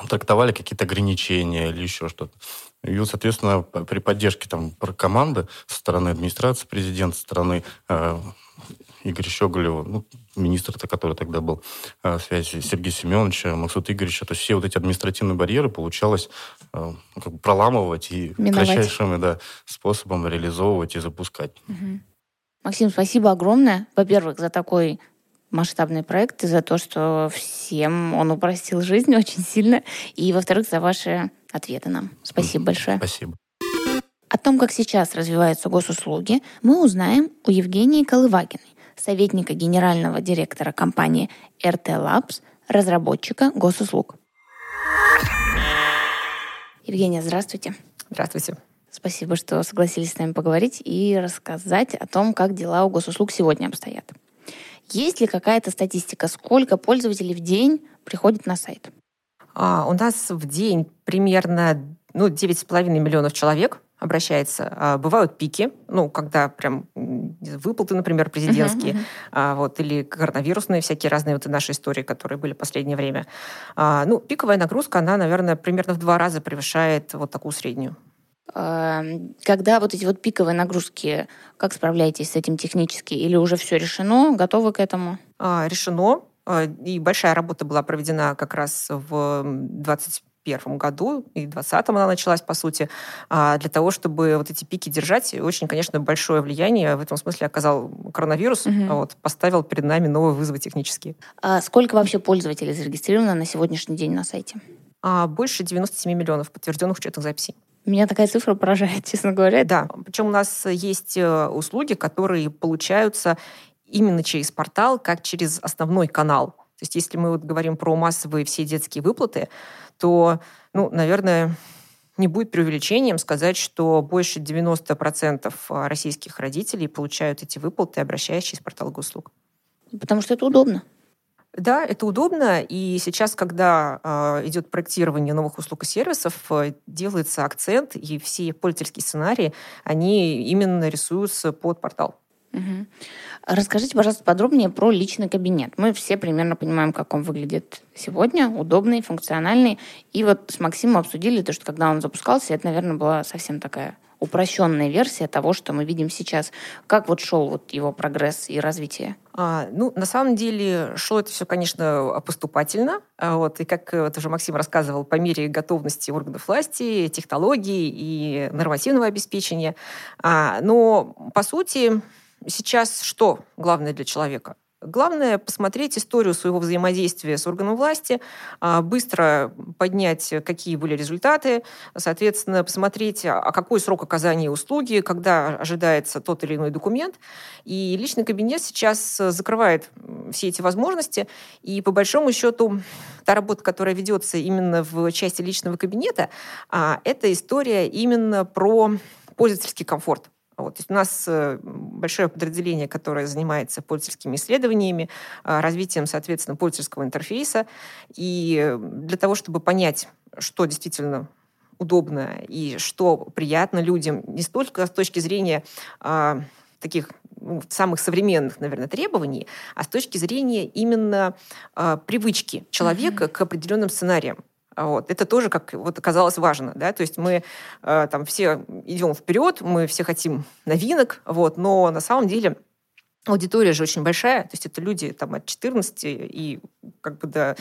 трактовали какие-то ограничения или еще что-то. И, соответственно, при поддержке там, команды со стороны администрации президента, со стороны э, Игоря Щеголева, ну, министр-то, который тогда был э, связи Сергея Семеновича, Максута Игоревича, то есть все вот эти административные барьеры получалось э, ну, как бы проламывать и Миновать. кратчайшим да, способом реализовывать и запускать. Угу. Максим, спасибо огромное, во-первых, за такой масштабный проект и за то, что всем он упростил жизнь очень сильно. И, во-вторых, за ваши ответы нам. Спасибо большое. Спасибо. О том, как сейчас развиваются госуслуги, мы узнаем у Евгении Колывакиной, советника генерального директора компании RT Labs, разработчика госуслуг. Евгения, здравствуйте. Здравствуйте. Спасибо, что согласились с нами поговорить и рассказать о том, как дела у госуслуг сегодня обстоят. Есть ли какая-то статистика, сколько пользователей в день приходит на сайт? А, у нас в день примерно ну, 9,5 миллионов человек обращается. А, бывают пики, ну, когда прям выплаты, например, президентские, uh-huh, uh-huh. А, вот, или коронавирусные всякие разные вот наши истории, которые были в последнее время. А, ну, пиковая нагрузка, она, наверное, примерно в два раза превышает вот такую среднюю. Когда вот эти вот пиковые нагрузки, как справляетесь с этим технически? Или уже все решено, готовы к этому? Решено. И большая работа была проведена как раз в 20 первом году, и в 20-м она началась, по сути, а, для того, чтобы вот эти пики держать. И очень, конечно, большое влияние в этом смысле оказал коронавирус, угу. вот, поставил перед нами новые вызовы технические. А сколько вообще пользователей зарегистрировано на сегодняшний день на сайте? А, больше 97 миллионов подтвержденных учетных записей. Меня такая цифра поражает, честно говоря. Да, причем у нас есть э, услуги, которые получаются именно через портал, как через основной канал. То есть если мы вот говорим про массовые все детские выплаты, то, ну, наверное, не будет преувеличением сказать, что больше 90% российских родителей получают эти выплаты, обращаясь через портал госуслуг. Потому что это удобно. Да, это удобно, и сейчас, когда э, идет проектирование новых услуг и сервисов, э, делается акцент, и все пользовательские сценарии, они именно рисуются под портал. Угу. Расскажите, пожалуйста, подробнее про личный кабинет. Мы все примерно понимаем, как он выглядит сегодня, удобный, функциональный. И вот с Максимом обсудили то, что когда он запускался, это, наверное, была совсем такая упрощенная версия того, что мы видим сейчас. Как вот шел вот его прогресс и развитие? А, ну, на самом деле, шло это все, конечно, поступательно. А вот, и как вот уже Максим рассказывал, по мере готовности органов власти, технологий и нормативного обеспечения. А, но, по сути, сейчас что главное для человека? Главное посмотреть историю своего взаимодействия с органом власти, а, быстро поднять, какие были результаты, соответственно, посмотреть, а какой срок оказания услуги, когда ожидается тот или иной документ. И личный кабинет сейчас закрывает все эти возможности. И по большому счету та работа, которая ведется именно в части личного кабинета, а, это история именно про пользовательский комфорт. Вот. То есть у нас э, большое подразделение, которое занимается пользовательскими исследованиями, а, развитием, соответственно, пользовательского интерфейса. И для того, чтобы понять, что действительно удобно и что приятно людям, не столько с точки зрения а, таких ну, самых современных, наверное, требований, а с точки зрения именно а, привычки человека mm-hmm. к определенным сценариям. Вот. Это тоже, как вот оказалось, важно. Да? То есть мы э, там все идем вперед, мы все хотим новинок, вот, но на самом деле Аудитория же очень большая, то есть это люди там, от 14 и как бы до,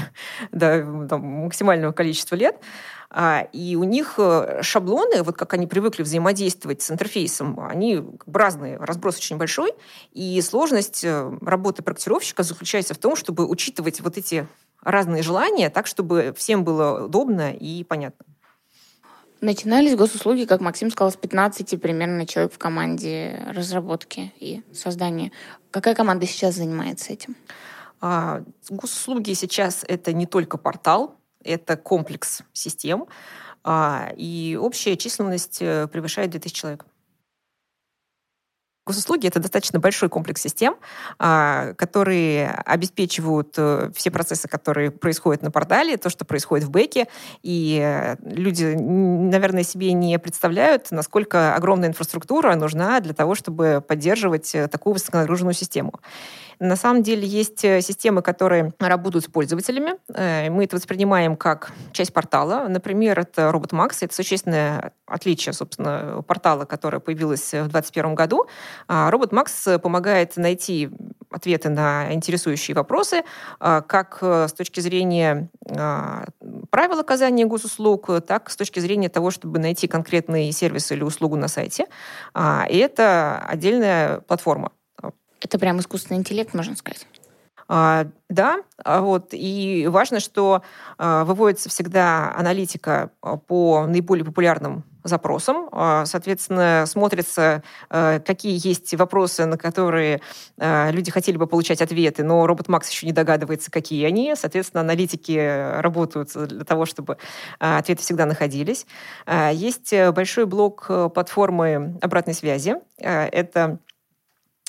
до там, максимального количества лет. А, и у них э, шаблоны, вот как они привыкли взаимодействовать с интерфейсом, они как бы разные, разброс очень большой. И сложность э, работы проектировщика заключается в том, чтобы учитывать вот эти разные желания так, чтобы всем было удобно и понятно. Начинались госуслуги, как Максим сказал, с 15 примерно человек в команде разработки и создания. Какая команда сейчас занимается этим? А, госуслуги сейчас это не только портал, это комплекс систем, а, и общая численность э, превышает 2000 человек. Госуслуги — это достаточно большой комплекс систем, а, которые обеспечивают э, все процессы, которые происходят на портале, то, что происходит в бэке. И э, люди, наверное, себе не представляют, насколько огромная инфраструктура нужна для того, чтобы поддерживать э, такую высоконагруженную систему. На самом деле есть системы, которые работают с пользователями. Мы это воспринимаем как часть портала. Например, это Робот Макс. Это существенное отличие, собственно, портала, которое появилось в 2021 году. А Робот Макс помогает найти ответы на интересующие вопросы, а, как э, с точки зрения а, правил оказания госуслуг, так и с точки зрения того, чтобы найти конкретный сервис или услугу на сайте. И это отдельная платформа. Это прям искусственный интеллект, можно сказать. А, да, вот, и важно, что выводится всегда аналитика по наиболее популярным запросам. А, соответственно, смотрится, э, какие есть вопросы, на которые э, люди хотели бы получать ответы, но робот Макс еще не догадывается, какие они. Соответственно, аналитики работают для того, чтобы э, ответы всегда находились. Есть большой блок платформы обратной связи. Это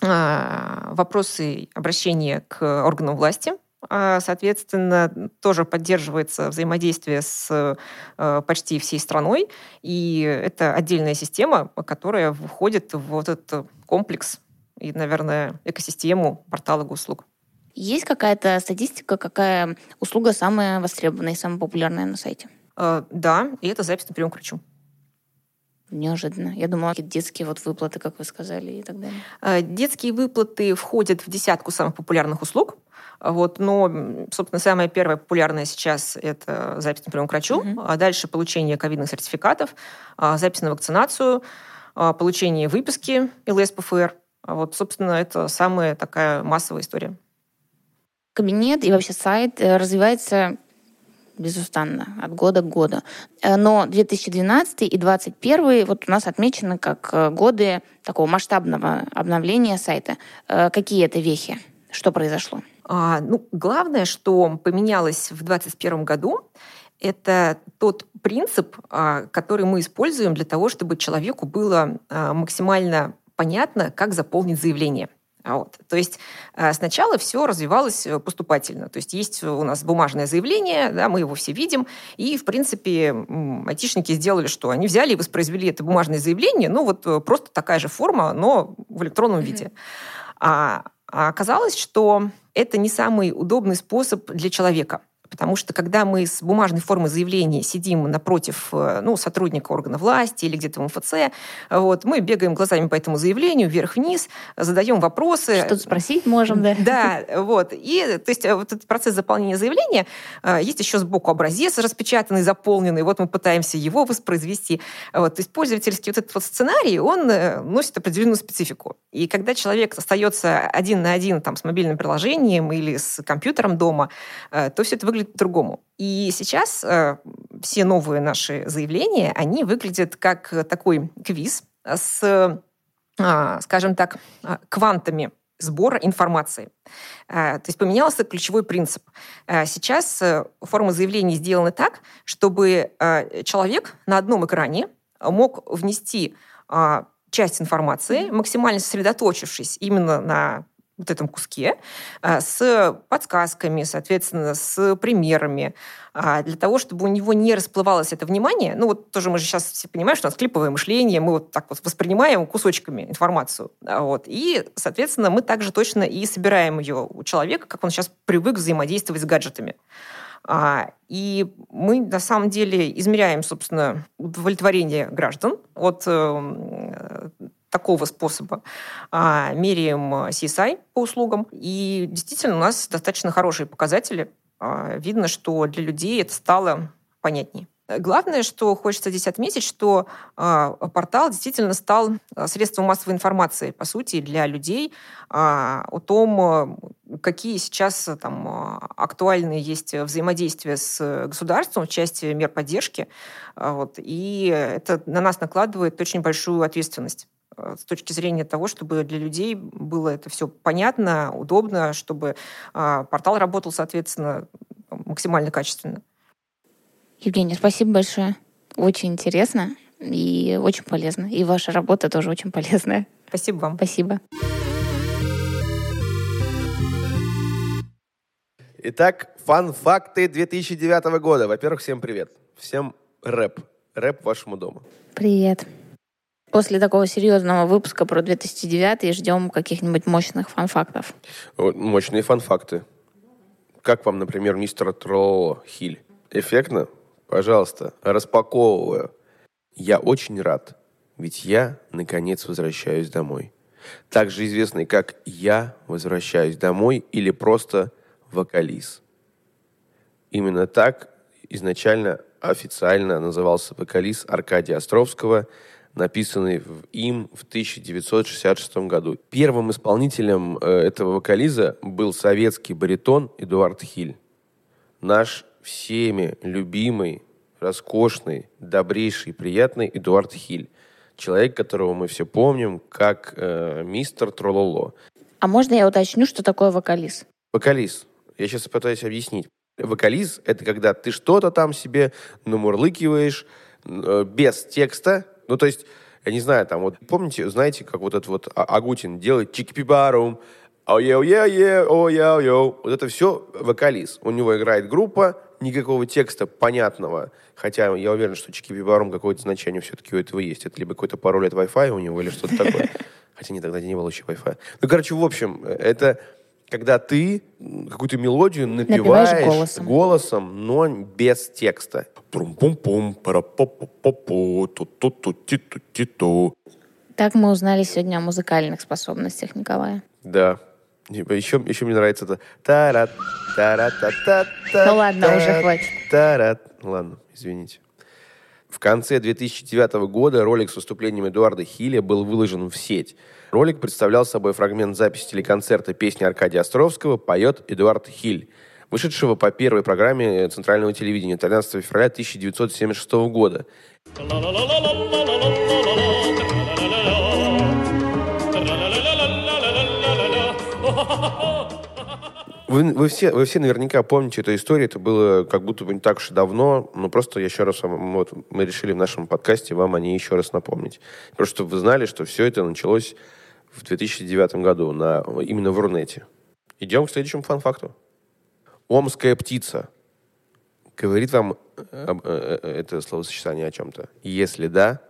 вопросы обращения к органам власти – соответственно, тоже поддерживается взаимодействие с э, почти всей страной, и это отдельная система, которая входит в вот этот комплекс и, наверное, экосистему портала госуслуг. Есть какая-то статистика, какая услуга самая востребованная и самая популярная на сайте? Э, да, и это запись на прием к врачу. Неожиданно. Я думала, детские вот выплаты, как вы сказали, и так далее. Э, детские выплаты входят в десятку самых популярных услуг. Вот, но, собственно, самое первое популярное сейчас – это запись на прием к врачу, mm-hmm. а дальше получение ковидных сертификатов, а, запись на вакцинацию, а, получение выписки ЛС-ПФР. Вот, собственно, это самая такая массовая история. Кабинет и вообще сайт э, развивается безустанно, от года к году. Э, но 2012 и 2021 вот у нас отмечены как э, годы такого масштабного обновления сайта. Какие это вехи? Что произошло? А, ну, главное, что поменялось в 2021 году, это тот принцип, а, который мы используем для того, чтобы человеку было а, максимально понятно, как заполнить заявление. Вот. То есть сначала все развивалось э, поступательно. То есть есть у нас бумажное заявление, да, мы его все видим, и, в принципе, айтишники сделали что? Они взяли и воспроизвели это бумажное заявление, ну вот э, просто такая же форма, но в электронном mm-hmm. виде. А, а оказалось, что это не самый удобный способ для человека. Потому что когда мы с бумажной формой заявления сидим напротив э, ну, сотрудника органа власти или где-то в МФЦ, вот, мы бегаем глазами по этому заявлению вверх-вниз, задаем вопросы. Что-то спросить можем, да? Да, вот. И то есть э, вот этот процесс заполнения заявления, э, есть еще сбоку образец распечатанный, заполненный, вот мы пытаемся его воспроизвести. Вот. То есть пользовательский вот этот вот сценарий, он носит определенную специфику. И когда человек остается один на один там, с мобильным приложением или с компьютером дома, то все это выглядит выглядит по-другому. И сейчас э, все новые наши заявления, они выглядят как такой квиз с, э, скажем так, э, квантами сбора информации. Э, то есть поменялся ключевой принцип. Э, сейчас э, форма заявлений сделана так, чтобы человек на одном экране мог внести часть информации, максимально сосредоточившись именно на вот этом куске а, с подсказками, соответственно, с примерами, а, для того, чтобы у него не расплывалось это внимание. Ну вот тоже мы же сейчас все понимаем, что у нас клиповое мышление, мы вот так вот воспринимаем кусочками информацию. А, вот. И, соответственно, мы также точно и собираем ее у человека, как он сейчас привык взаимодействовать с гаджетами. И мы на самом деле измеряем, собственно, удовлетворение граждан от э, такого способа а, меряем CSI по услугам. И действительно у нас достаточно хорошие показатели. А, видно, что для людей это стало понятнее. Главное, что хочется здесь отметить, что э, портал действительно стал средством массовой информации, по сути, для людей э, о том, какие сейчас там, актуальные есть взаимодействия с государством в части мер поддержки. Вот, и это на нас накладывает очень большую ответственность. Э, с точки зрения того, чтобы для людей было это все понятно, удобно, чтобы а, портал работал, соответственно, максимально качественно. Евгения, спасибо большое. Очень интересно и очень полезно. И ваша работа тоже очень полезная. Спасибо вам. Спасибо. Итак, фан-факты 2009 года. Во-первых, всем привет. Всем рэп. Рэп вашему дому. Привет. После такого серьезного выпуска про 2009 ждем каких-нибудь мощных фан-фактов. Мощные фан-факты. Как вам, например, мистер Тро Хиль? Эффектно? Пожалуйста, распаковываю. Я очень рад, ведь я, наконец, возвращаюсь домой. Также известный как «Я возвращаюсь домой» или просто «Вокализ». Именно так изначально официально назывался вокалист Аркадия Островского – написанный им в 1966 году. Первым исполнителем э, этого вокализа был советский баритон Эдуард Хиль. Наш всеми любимый роскошный, добрейший, приятный Эдуард Хиль. Человек, которого мы все помним как э, мистер Трололо. А можно я уточню, что такое вокалист? Вокалист. Я сейчас пытаюсь объяснить. Вокалист — это когда ты что-то там себе намурлыкиваешь э, без текста. Ну, то есть, я не знаю, там вот, помните, знаете, как вот этот вот А- Агутин делает чики-пи-барум, о е е е о я йо Вот это все вокалист. У него играет группа, никакого текста понятного. Хотя я уверен, что чики-пи-барум какое-то значение все-таки у этого есть. Это либо какой-то пароль от Wi-Fi у него или что-то такое. Хотя нет, тогда не было еще Wi-Fi. Ну, короче, в общем, это когда ты какую-то мелодию Напеваешь напеваешь голосом. голосом, но без текста. Трум-пум-пум, пара-па-па-па-пу, ту-ту-ту-ти-ту-ти-ту. Так мы узнали сегодня о музыкальных способностях Николая. Да. Еще, еще мне нравится это тарат, тарат, та та Ну ладно, уже хватит. Тарат. Ладно, извините. В конце 2009 года ролик с выступлением Эдуарда Хиля был выложен в сеть. Ролик представлял собой фрагмент записи телеконцерта песни Аркадия Островского «Поет Эдуард Хиль», вышедшего по первой программе Центрального телевидения 13 февраля 1976 года. Вы, вы, все, вы все наверняка помните эту историю. Это было как будто бы не так уж и давно. Но просто еще раз вам, вот, мы решили в нашем подкасте вам о ней еще раз напомнить. Просто чтобы вы знали, что все это началось в 2009 году на, именно в Рунете. Идем к следующему фан-факту. Омская птица. Говорит вам э, э, э, это словосочетание о чем-то? Если да,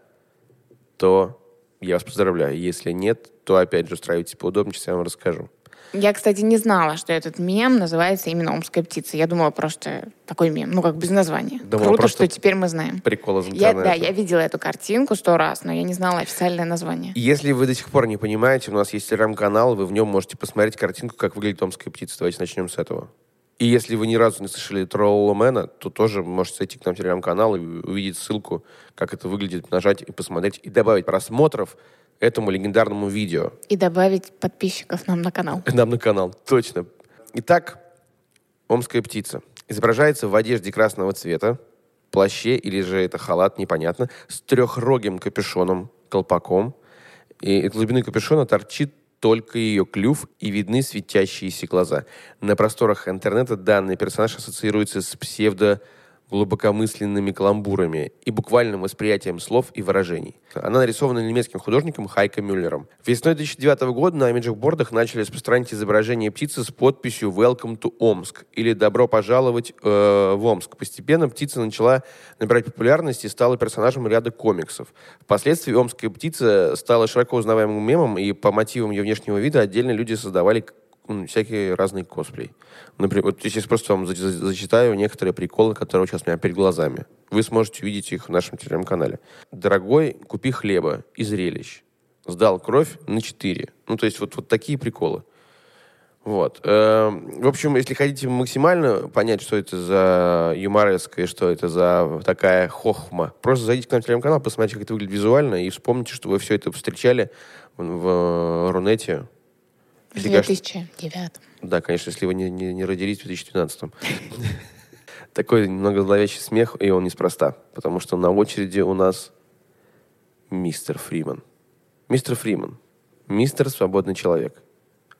то я вас поздравляю. Если нет, то опять же устраивайтесь поудобнее, сейчас я вам расскажу. Я, кстати, не знала, что этот мем называется именно «Омская птица». Я думала просто такой мем, ну, как без названия. Думала, Круто, что теперь мы знаем. Прикол из Я, интернета. да, я видела эту картинку сто раз, но я не знала официальное название. Если вы до сих пор не понимаете, у нас есть телеграм-канал, вы в нем можете посмотреть картинку, как выглядит омская птица. Давайте начнем с этого. И если вы ни разу не слышали Тролломена, то тоже можете зайти к нам в телеграм-канал и увидеть ссылку, как это выглядит, нажать и посмотреть, и добавить просмотров этому легендарному видео. И добавить подписчиков нам на канал. Нам на канал, точно. Итак, омская птица. Изображается в одежде красного цвета, плаще или же это халат, непонятно, с трехрогим капюшоном, колпаком. И из глубины капюшона торчит только ее клюв и видны светящиеся глаза. На просторах интернета данный персонаж ассоциируется с псевдо глубокомысленными каламбурами и буквальным восприятием слов и выражений. Она нарисована немецким художником Хайко Мюллером. Весной 2009 года на имиджбордах начали распространять изображение птицы с подписью «Welcome to Омск» или «Добро пожаловать э, в Омск». Постепенно птица начала набирать популярность и стала персонажем ряда комиксов. Впоследствии омская птица стала широко узнаваемым мемом, и по мотивам ее внешнего вида отдельно люди создавали всякие разные косплей. Например, вот сейчас просто вам за- за- зачитаю некоторые приколы, которые сейчас у меня перед глазами. Вы сможете увидеть их в нашем телеграм-канале. Дорогой, купи хлеба и зрелищ. Сдал кровь на 4. Ну, то есть вот, вот такие приколы. Вот. Эм, В общем, если хотите максимально понять, что это за юмореска и что это за такая хохма, просто зайдите к нам в телеграм-канал, посмотрите, как это выглядит визуально, и вспомните, что вы все это встречали в, в Рунете. В Если, конечно, 2009. да, конечно, если вы не, не, не родились в 2012 Такой немного зловещий смех, и он неспроста. Потому что на очереди у нас мистер Фриман. Мистер Фриман. Мистер Свободный Человек.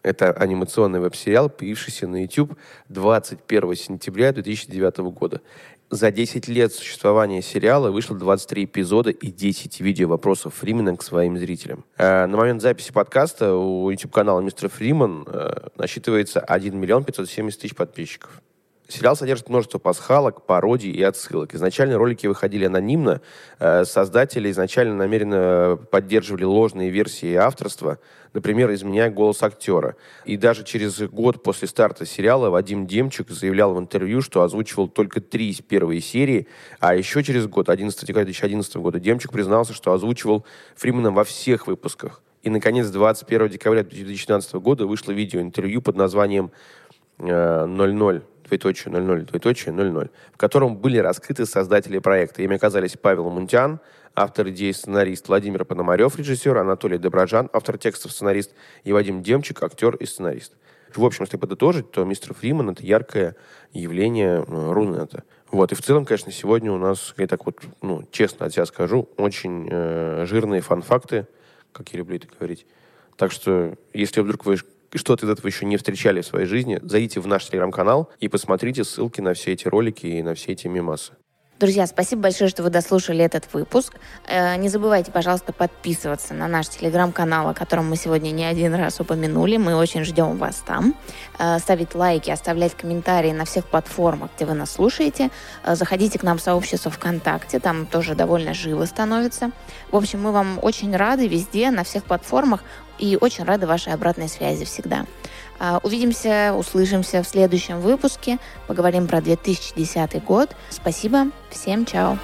Это анимационный веб-сериал, появившийся на YouTube 21 сентября 2009 года. За 10 лет существования сериала вышло 23 эпизода и 10 видео-вопросов Фримена к своим зрителям. Э, на момент записи подкаста у YouTube-канала Мистер Фриман э, насчитывается 1 миллион 570 тысяч подписчиков. Сериал содержит множество пасхалок, пародий и отсылок. Изначально ролики выходили анонимно. Э, Создатели изначально намеренно поддерживали ложные версии авторства, например, изменяя голос актера. И даже через год после старта сериала Вадим Демчик заявлял в интервью, что озвучивал только три из первой серии, а еще через год, 11 декабря 2011 года, Демчик признался, что озвучивал Фримена во всех выпусках. И, наконец, 21 декабря 2012 года вышло видеоинтервью под названием э, 00 двоеточие 00, двоеточие 00, в котором были раскрыты создатели проекта. Ими оказались Павел Мунтян, автор идеи сценарист, Владимир Пономарев, режиссер, Анатолий Доброжан, автор текстов, сценарист, и Вадим Демчик, актер и сценарист. В общем, если подытожить, то мистер Фриман — это яркое явление э, Рунета. Вот, и в целом, конечно, сегодня у нас, я так вот, ну, честно от себя скажу, очень э, жирные фан-факты, как я люблю это говорить. Так что, если вдруг вы что-то из этого еще не встречали в своей жизни, зайдите в наш телеграм-канал и посмотрите ссылки на все эти ролики и на все эти мемасы. Друзья, спасибо большое, что вы дослушали этот выпуск. Э, не забывайте, пожалуйста, подписываться на наш телеграм-канал, о котором мы сегодня не один раз упомянули. Мы очень ждем вас там. Э, ставить лайки, оставлять комментарии на всех платформах, где вы нас слушаете. Э, заходите к нам в сообщество ВКонтакте, там тоже довольно живо становится. В общем, мы вам очень рады везде, на всех платформах и очень рады вашей обратной связи всегда. А, увидимся, услышимся в следующем выпуске. Поговорим про 2010 год. Спасибо. Всем чао.